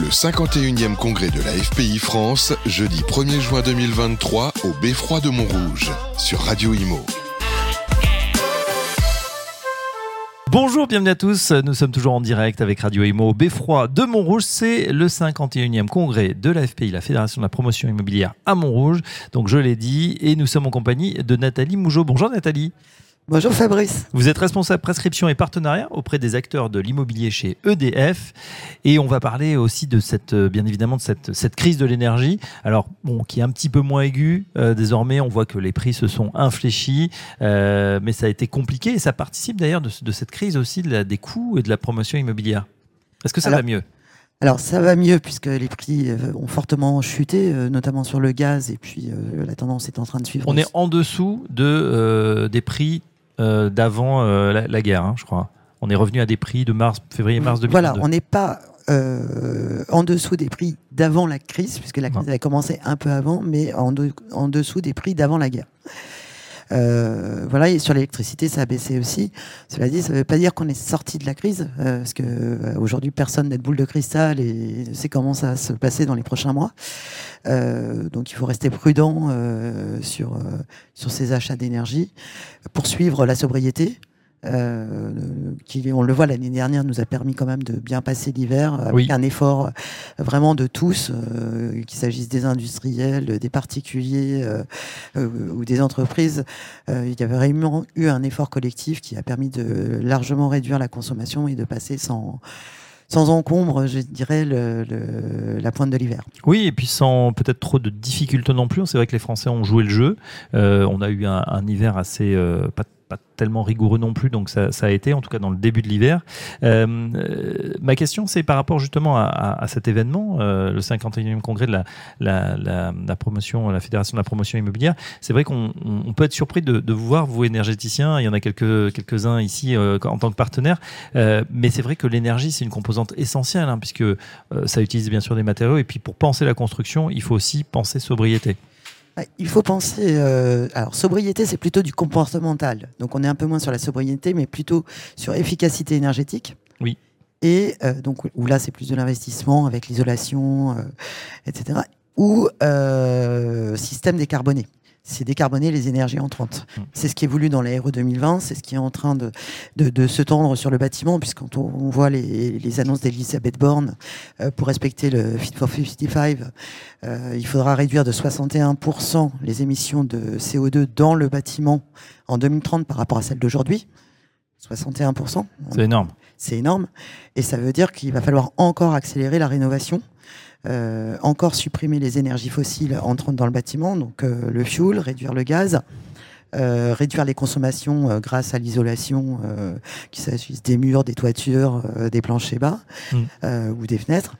Le 51e congrès de la FPI France, jeudi 1er juin 2023 au Beffroi de Montrouge, sur Radio Imo. Bonjour, bienvenue à tous. Nous sommes toujours en direct avec Radio Imo Beffroi de Montrouge. C'est le 51e congrès de la FPI, la Fédération de la promotion immobilière à Montrouge. Donc je l'ai dit, et nous sommes en compagnie de Nathalie Mougeot. Bonjour Nathalie. Bonjour Fabrice. Vous êtes responsable prescription et partenariat auprès des acteurs de l'immobilier chez EDF et on va parler aussi de cette, euh, bien évidemment, de cette, cette crise de l'énergie. Alors, bon, qui est un petit peu moins aiguë euh, désormais. On voit que les prix se sont infléchis, euh, mais ça a été compliqué et ça participe d'ailleurs de, de, cette crise aussi de la, des coûts et de la promotion immobilière. Est-ce que ça Alors, va mieux? Alors ça va mieux puisque les prix ont fortement chuté, notamment sur le gaz, et puis euh, la tendance est en train de suivre. On est en dessous de, euh, des prix euh, d'avant euh, la, la guerre, hein, je crois. On est revenu à des prix de mars, février-mars 2022. Voilà, on n'est pas euh, en dessous des prix d'avant la crise, puisque la crise avait commencé un peu avant, mais en, de- en dessous des prix d'avant la guerre. Euh, voilà, et sur l'électricité, ça a baissé aussi. Cela dit, ça ne veut pas dire qu'on est sorti de la crise, euh, parce que euh, aujourd'hui, personne n'a de boule de cristal et sait comment ça va se passer dans les prochains mois. Euh, donc, il faut rester prudent euh, sur euh, sur ces achats d'énergie, poursuivre la sobriété. Euh, qui, on le voit l'année dernière, nous a permis quand même de bien passer l'hiver avec Oui. un effort euh, vraiment de tous, euh, qu'il s'agisse des industriels, des particuliers euh, ou des entreprises. Il y avait vraiment eu un effort collectif qui a permis de largement réduire la consommation et de passer sans sans encombre, je dirais, le- le- la pointe de l'hiver. Oui, et puis sans peut-être trop de difficultés non plus. C'est vrai que les Français ont joué le jeu. Euh, on a eu un, un hiver assez euh, pas, pas tellement rigoureux non plus, donc ça, ça a été, en tout cas dans le début de l'hiver. Euh, euh, ma question, c'est par rapport justement à, à- à cet événement, euh, le 51e congrès de la, la, la, promotion, la Fédération de la promotion immobilière. C'est vrai qu'on on- on peut être surpris de, de vous voir, vous énergéticiens. Il y en a quelques quelques uns ici euh, en tant que partenaires, Euh, mais c'est vrai que l'énergie, c'est une composante essentielle, hein, puisque euh, ça utilise bien sûr des matériaux. Et puis pour penser la construction, il faut aussi penser sobriété. Ouais, Il faut penser. euh, alors, sobriété, c'est plutôt du comportemental. Donc, on est un peu moins sur la sobriété, mais plutôt sur efficacité énergétique. Oui. Et euh, donc, où là, c'est plus de l'investissement avec l'isolation, euh, etc. Ou système décarboné. C'est décarboner les énergies entrantes. Mm. C'est ce qui est voulu dans la RE 2020, c'est ce qui est en train de, de, de se tendre sur le bâtiment, puisqu'on on voit les, les annonces d'Elisabeth Borne euh, pour respecter le Fit for 55, euh, il faudra réduire de 61% les émissions de CO2 dans le bâtiment en 2030 par rapport à celles d'aujourd'hui. 61%, C'est énorme. c'est énorme. Et ça veut dire qu'il va falloir encore accélérer la rénovation, encore supprimer les énergies fossiles entrant dans le bâtiment, donc euh, le fuel, réduire le gaz. euh, réduire les consommations euh, grâce à l'isolation, euh, qu'il s'agisse des murs, des toitures, euh, des planchers bas Mm. euh, ou des fenêtres.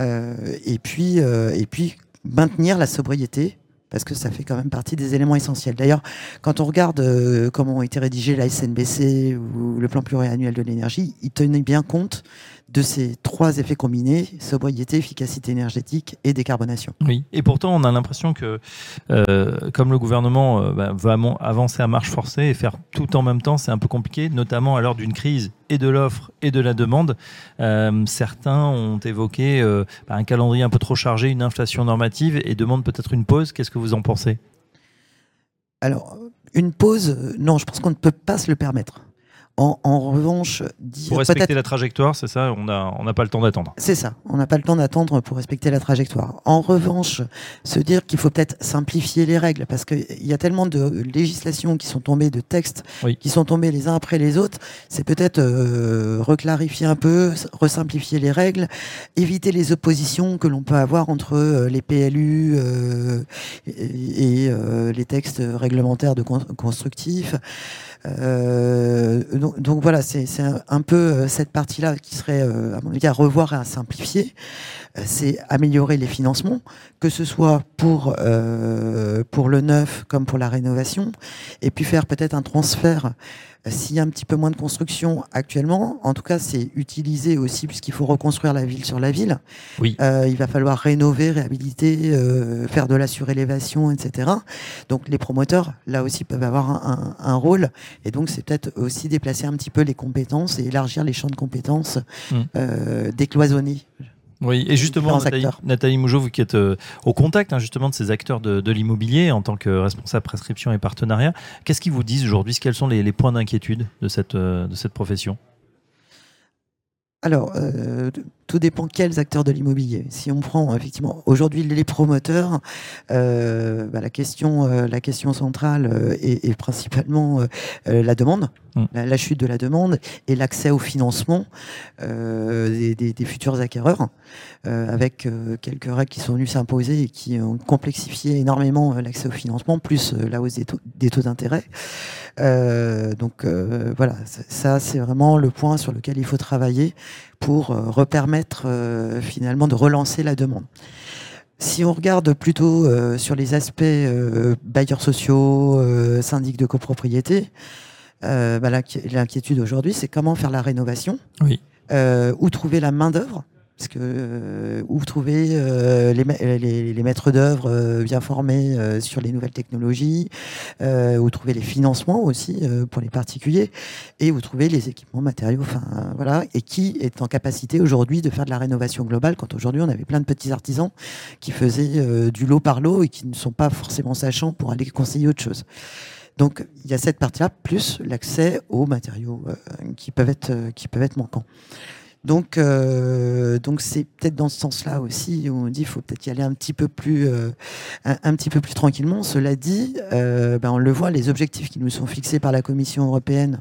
Euh, et puis, euh, et puis maintenir la sobriété parce que ça fait quand même partie des éléments essentiels. D'ailleurs, quand on regarde euh, comment ont été rédigés la SNBC ou le plan pluriannuel de l'énergie, ils tenaient bien compte de ces trois effets combinés sobriété, efficacité énergétique et décarbonation. Oui. Et pourtant, on a l'impression que, euh, comme le gouvernement euh, bah, va avancer à marche forcée et faire tout en même temps, c'est un peu compliqué, notamment à l'heure d'une crise et de l'offre et de la demande. Euh, certains ont évoqué euh, bah, un calendrier un peu trop chargé, une inflation normative et demandent peut-être une pause. Qu'est-ce que vous en pensez? Alors, une pause, non, je pense qu'on ne peut pas se le permettre. En, en revanche, dire Pour respecter la trajectoire, c'est ça, on n'a on n'a pas le temps d'attendre. C'est ça, on n'a pas le temps d'attendre pour respecter la trajectoire. En revanche, se dire qu'il faut peut-être simplifier les règles, parce qu'il y a tellement de législations qui sont tombées, de textes Oui. qui sont tombés les uns après les autres, c'est peut-être euh, reclarifier un peu, resimplifier les règles, éviter les oppositions que l'on peut avoir entre euh, les PLU euh, et, et, euh, les textes réglementaires de con- constructifs. Euh, donc, voilà, c'est un, peu euh, cette partie-là qui serait, euh, à revoir et à simplifier. C'est améliorer les financements, que ce soit pour, pour le neuf comme pour la rénovation, et puis faire peut-être un transfert. Euh, S'il y a un petit peu moins de construction actuellement, en tout cas, c'est utilisé aussi puisqu'il faut reconstruire la ville sur la ville. Oui. Euh, il va falloir rénover, réhabiliter, euh, faire de la surélévation, etc. Donc les promoteurs, là aussi, peuvent avoir un, un- un rôle. Et donc, c'est peut-être aussi déplacer un petit peu les compétences et élargir les champs de compétences, Mm. euh, décloisonner. Oui, et justement, Nathalie, Mougeot, vous qui êtes au contact hein, justement de ces acteurs de, l'immobilier en tant que responsable prescription et partenariat, qu'est-ce qu'ils vous disent aujourd'hui? Quels sont les, points d'inquiétude de cette, de cette profession? Alors, euh, tout dépend quels acteurs de l'immobilier. Si on prend effectivement aujourd'hui les promoteurs, euh, bah, la question, euh, la question centrale est, principalement la demande, mm. la, chute de la demande et l'accès au financement des, des, futurs acquéreurs, avec quelques règles qui sont venues s'imposer et qui ont complexifié énormément l'accès au financement, plus la hausse des taux d'intérêt. Euh, donc euh, voilà, ça c'est vraiment le point sur lequel il faut travailler pour euh, repermettre finalement de relancer la demande. Si on regarde plutôt sur les aspects bailleurs sociaux, syndics de copropriété, bah, l'inquiétude aujourd'hui, c'est comment faire la rénovation, oui. où trouver la main d'œuvre parce que euh, où trouver euh, les, les, maîtres d'œuvre euh, bien formés sur les nouvelles technologies, où trouver les financements aussi pour les particuliers, et où trouver les équipements matériaux, enfin voilà, et qui est en capacité aujourd'hui de faire de la rénovation globale quand aujourd'hui on avait plein de petits artisans qui faisaient du lot par lot et qui ne sont pas forcément sachants pour aller conseiller autre chose. Donc il y a cette partie-là, plus l'accès aux matériaux qui, peuvent être, qui peuvent être manquants. Donc, euh, donc c'est peut-être dans ce sens-là aussi où on dit qu'il faut peut-être y aller un petit peu plus, euh, un, petit peu plus tranquillement. Cela dit, euh, ben on le voit, les objectifs qui nous sont fixés par la Commission européenne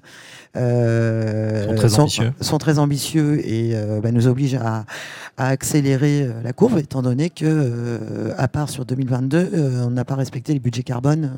sont très, ambitieux. sont, très ambitieux et ben nous obligent à, à, accélérer la courbe, étant donné que, à part sur 2022, on n'a pas respecté les budgets carbone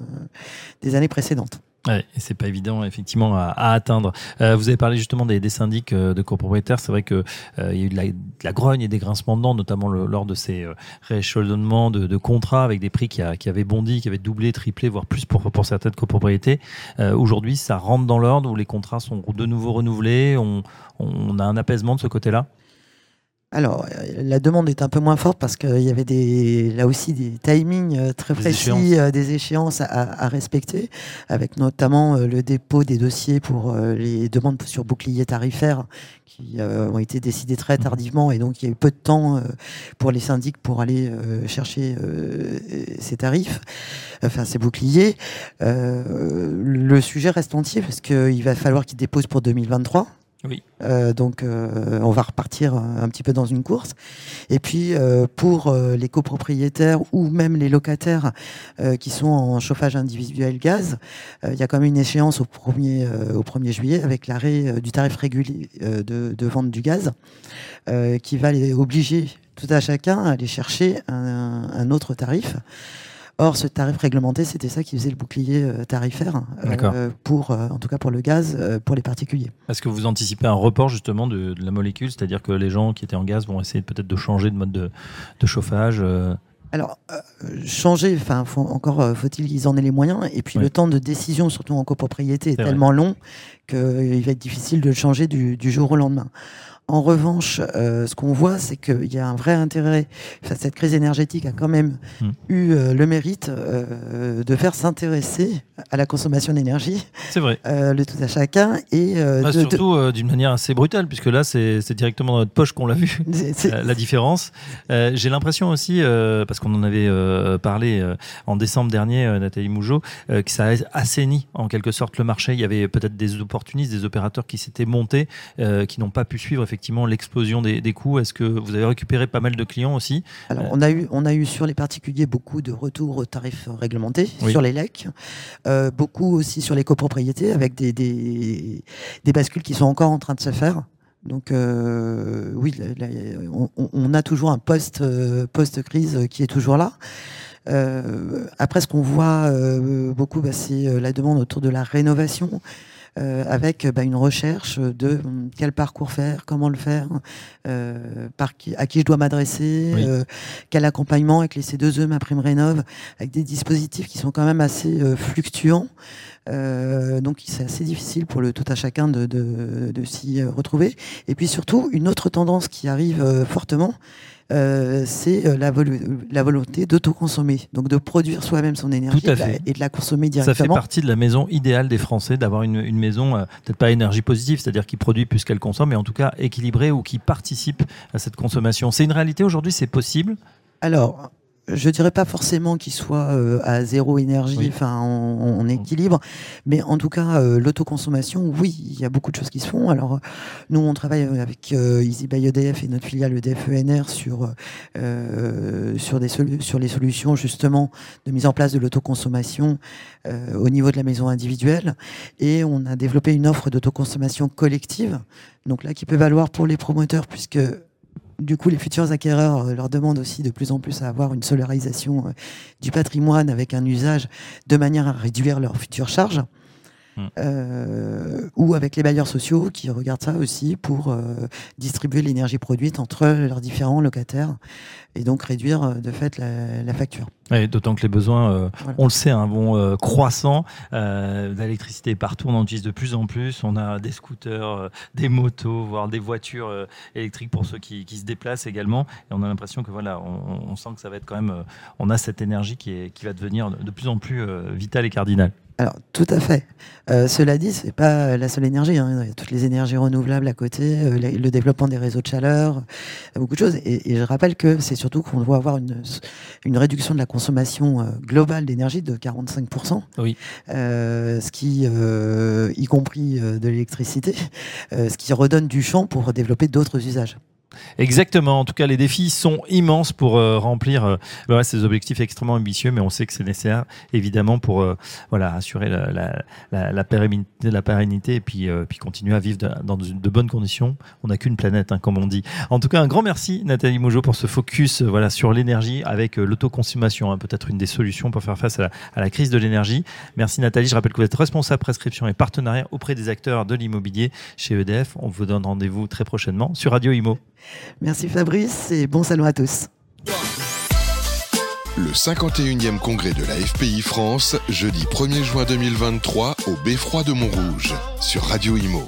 des années précédentes. Et c'est pas évident effectivement à, atteindre. Euh, vous avez parlé justement des, syndics euh, de copropriétaires. C'est vrai que euh, il y a eu de la, grogne et des grincements de dents, notamment lors de ces rééchelonnements de, contrats avec des prix qui, avaient bondi, qui avaient doublé, triplé, voire plus pour, pour certaines copropriétés. Aujourd'hui, ça rentre dans l'ordre où les contrats sont de nouveau renouvelés? on a un apaisement de ce côté-là? Alors, la demande est un peu moins forte parce qu'il y avait des, là aussi des timings euh, très précis, euh, des échéances à, respecter, avec notamment euh, le dépôt des dossiers pour les demandes sur bouclier tarifaire qui ont été décidées très mmh. tardivement et donc il y a eu peu de temps pour les syndics pour aller chercher ces tarifs, enfin ces boucliers. le sujet reste entier parce qu'il va falloir qu'ils déposent pour 2023. Oui. Euh, donc euh, on va repartir un petit peu dans une course. Et puis euh, pour les copropriétaires ou même les locataires qui sont en chauffage individuel gaz, il y a quand même une échéance au 1er, au 1er juillet avec l'arrêt du tarif régulier de, de, vente du gaz qui va les obliger tout à chacun à aller chercher un, un autre tarif. Or, ce tarif réglementé, c'était ça qui faisait le bouclier euh, tarifaire, euh, pour, euh, en tout cas pour le gaz, pour les particuliers. Est-ce que vous anticipez un report justement de, la molécule, c'est-à-dire que les gens qui étaient en gaz vont essayer peut-être de changer de mode de, chauffage alors, changer, enfin, encore faut-il qu'ils en aient les moyens? Et puis, le temps de décision, surtout en copropriété, est, tellement long qu'il va être difficile de le changer du jour au lendemain. En revanche, euh, ce qu'on voit, c'est qu'il y a un vrai intérêt. Enfin, cette crise énergétique a quand même hmm. eu euh, le mérite euh, de faire s'intéresser à la consommation d'énergie. C'est vrai. le tout à chacun. Et, bah, surtout d'une manière assez brutale, puisque là, c'est directement dans notre poche qu'on l'a vu, la différence. J'ai l'impression aussi, parce qu'on en avait parlé en décembre dernier, Nathalie Mougeot, que ça a assaini en quelque sorte le marché. Il y avait peut-être des opportunistes, des opérateurs qui s'étaient montés, qui n'ont pas pu suivre effectivement effectivement l'explosion des, coûts. Est-ce que vous avez récupéré pas mal de clients aussi Alors, on a, eu, on a eu sur les particuliers beaucoup de retours aux tarifs réglementés, sur les LEC, euh, beaucoup aussi sur les copropriétés, avec des, des, bascules qui sont encore en train de se faire. Donc euh, oui, on, a toujours un post, euh, post-crise qui est toujours là. après, ce qu'on voit beaucoup, bah, c'est la demande autour de la rénovation. Euh, avec bah, une recherche de hum, quel parcours faire, comment le faire, euh, par qui, à qui je dois m'adresser, euh, quel accompagnement avec les C2E, ma prime rénov, avec des dispositifs qui sont quand même assez fluctuants. donc c'est assez difficile pour le tout à chacun de, de, de s'y retrouver. Et puis surtout, une autre tendance qui arrive fortement, c'est la, la, volonté d'autoconsommer, donc de produire soi-même son énergie et de la consommer directement. Ça fait partie de la maison idéale des Français, d'avoir une, une, maison, peut-être pas énergie positive, c'est-à-dire qui produit plus qu'elle consomme, mais en tout cas équilibrée ou qui participe à cette consommation. C'est une réalité aujourd'hui, c'est possible? Alors, je dirais pas forcément qu'il soit euh, à zéro énergie, enfin en, équilibre, mais en tout cas euh, l'autoconsommation, oui, il y a beaucoup de choses qui se font. Alors nous on travaille avec euh, Easy by EDF et notre filiale EDF ENR sur sur des sur les solutions justement de mise en place de l'autoconsommation au niveau de la maison individuelle. Et on a développé une offre d'autoconsommation collective, donc là qui peut valoir pour les promoteurs puisque du coup, les futurs acquéreurs euh, leur demandent aussi de plus en plus à avoir une solarisation euh, du patrimoine avec un usage de manière à réduire leurs futures charges. Hmm. Euh, ou avec les bailleurs sociaux qui regardent ça aussi pour distribuer l'énergie produite entre leurs différents locataires et donc réduire de fait la, facture. D'autant que les besoins, on le sait, hein, vont croissant. L'électricité partout, on en utilise de plus en plus. On a des scooters, des motos, voire des voitures électriques pour ceux qui, se déplacent également. Et on a l'impression que voilà, on, sent que ça va être quand même, on a cette énergie qui, est, qui va devenir de plus en plus vitale et cardinale. Alors, tout à fait. Euh, cela dit, c'est pas la seule énergie. Hein. Il y a toutes les énergies renouvelables à côté, euh, le développement des réseaux de chaleur, beaucoup de choses. Et, je rappelle que c'est surtout qu'on doit avoir une, une, réduction de la consommation euh, globale d'énergie de 45%. Oui. ce qui, y compris de l'électricité, ce qui redonne du champ pour développer d'autres usages. Exactement. En tout cas, les défis sont immenses pour euh, remplir euh, bah ces objectifs extrêmement ambitieux, mais on sait que c'est nécessaire, évidemment, pour euh, voilà assurer la, la, la, la, pérennité, la pérennité et puis, puis continuer à vivre dans de, bonnes conditions. On n'a qu'une planète, hein, comme on dit. En tout cas, un grand merci, Nathalie Mougeot, pour ce focus voilà, sur l'énergie avec l'autoconsommation, hein, peut-être une des solutions pour faire face à la, crise de l'énergie. Merci, Nathalie. Je rappelle que vous êtes responsable prescription et partenariat auprès des acteurs de l'immobilier chez EDF. On vous donne rendez-vous très prochainement sur Radio Imo. Merci Fabrice et bon salon à tous. Le 51e congrès de la FPI France, jeudi 1er juin 2023 au Beffroi de Montrouge, sur Radio Imo.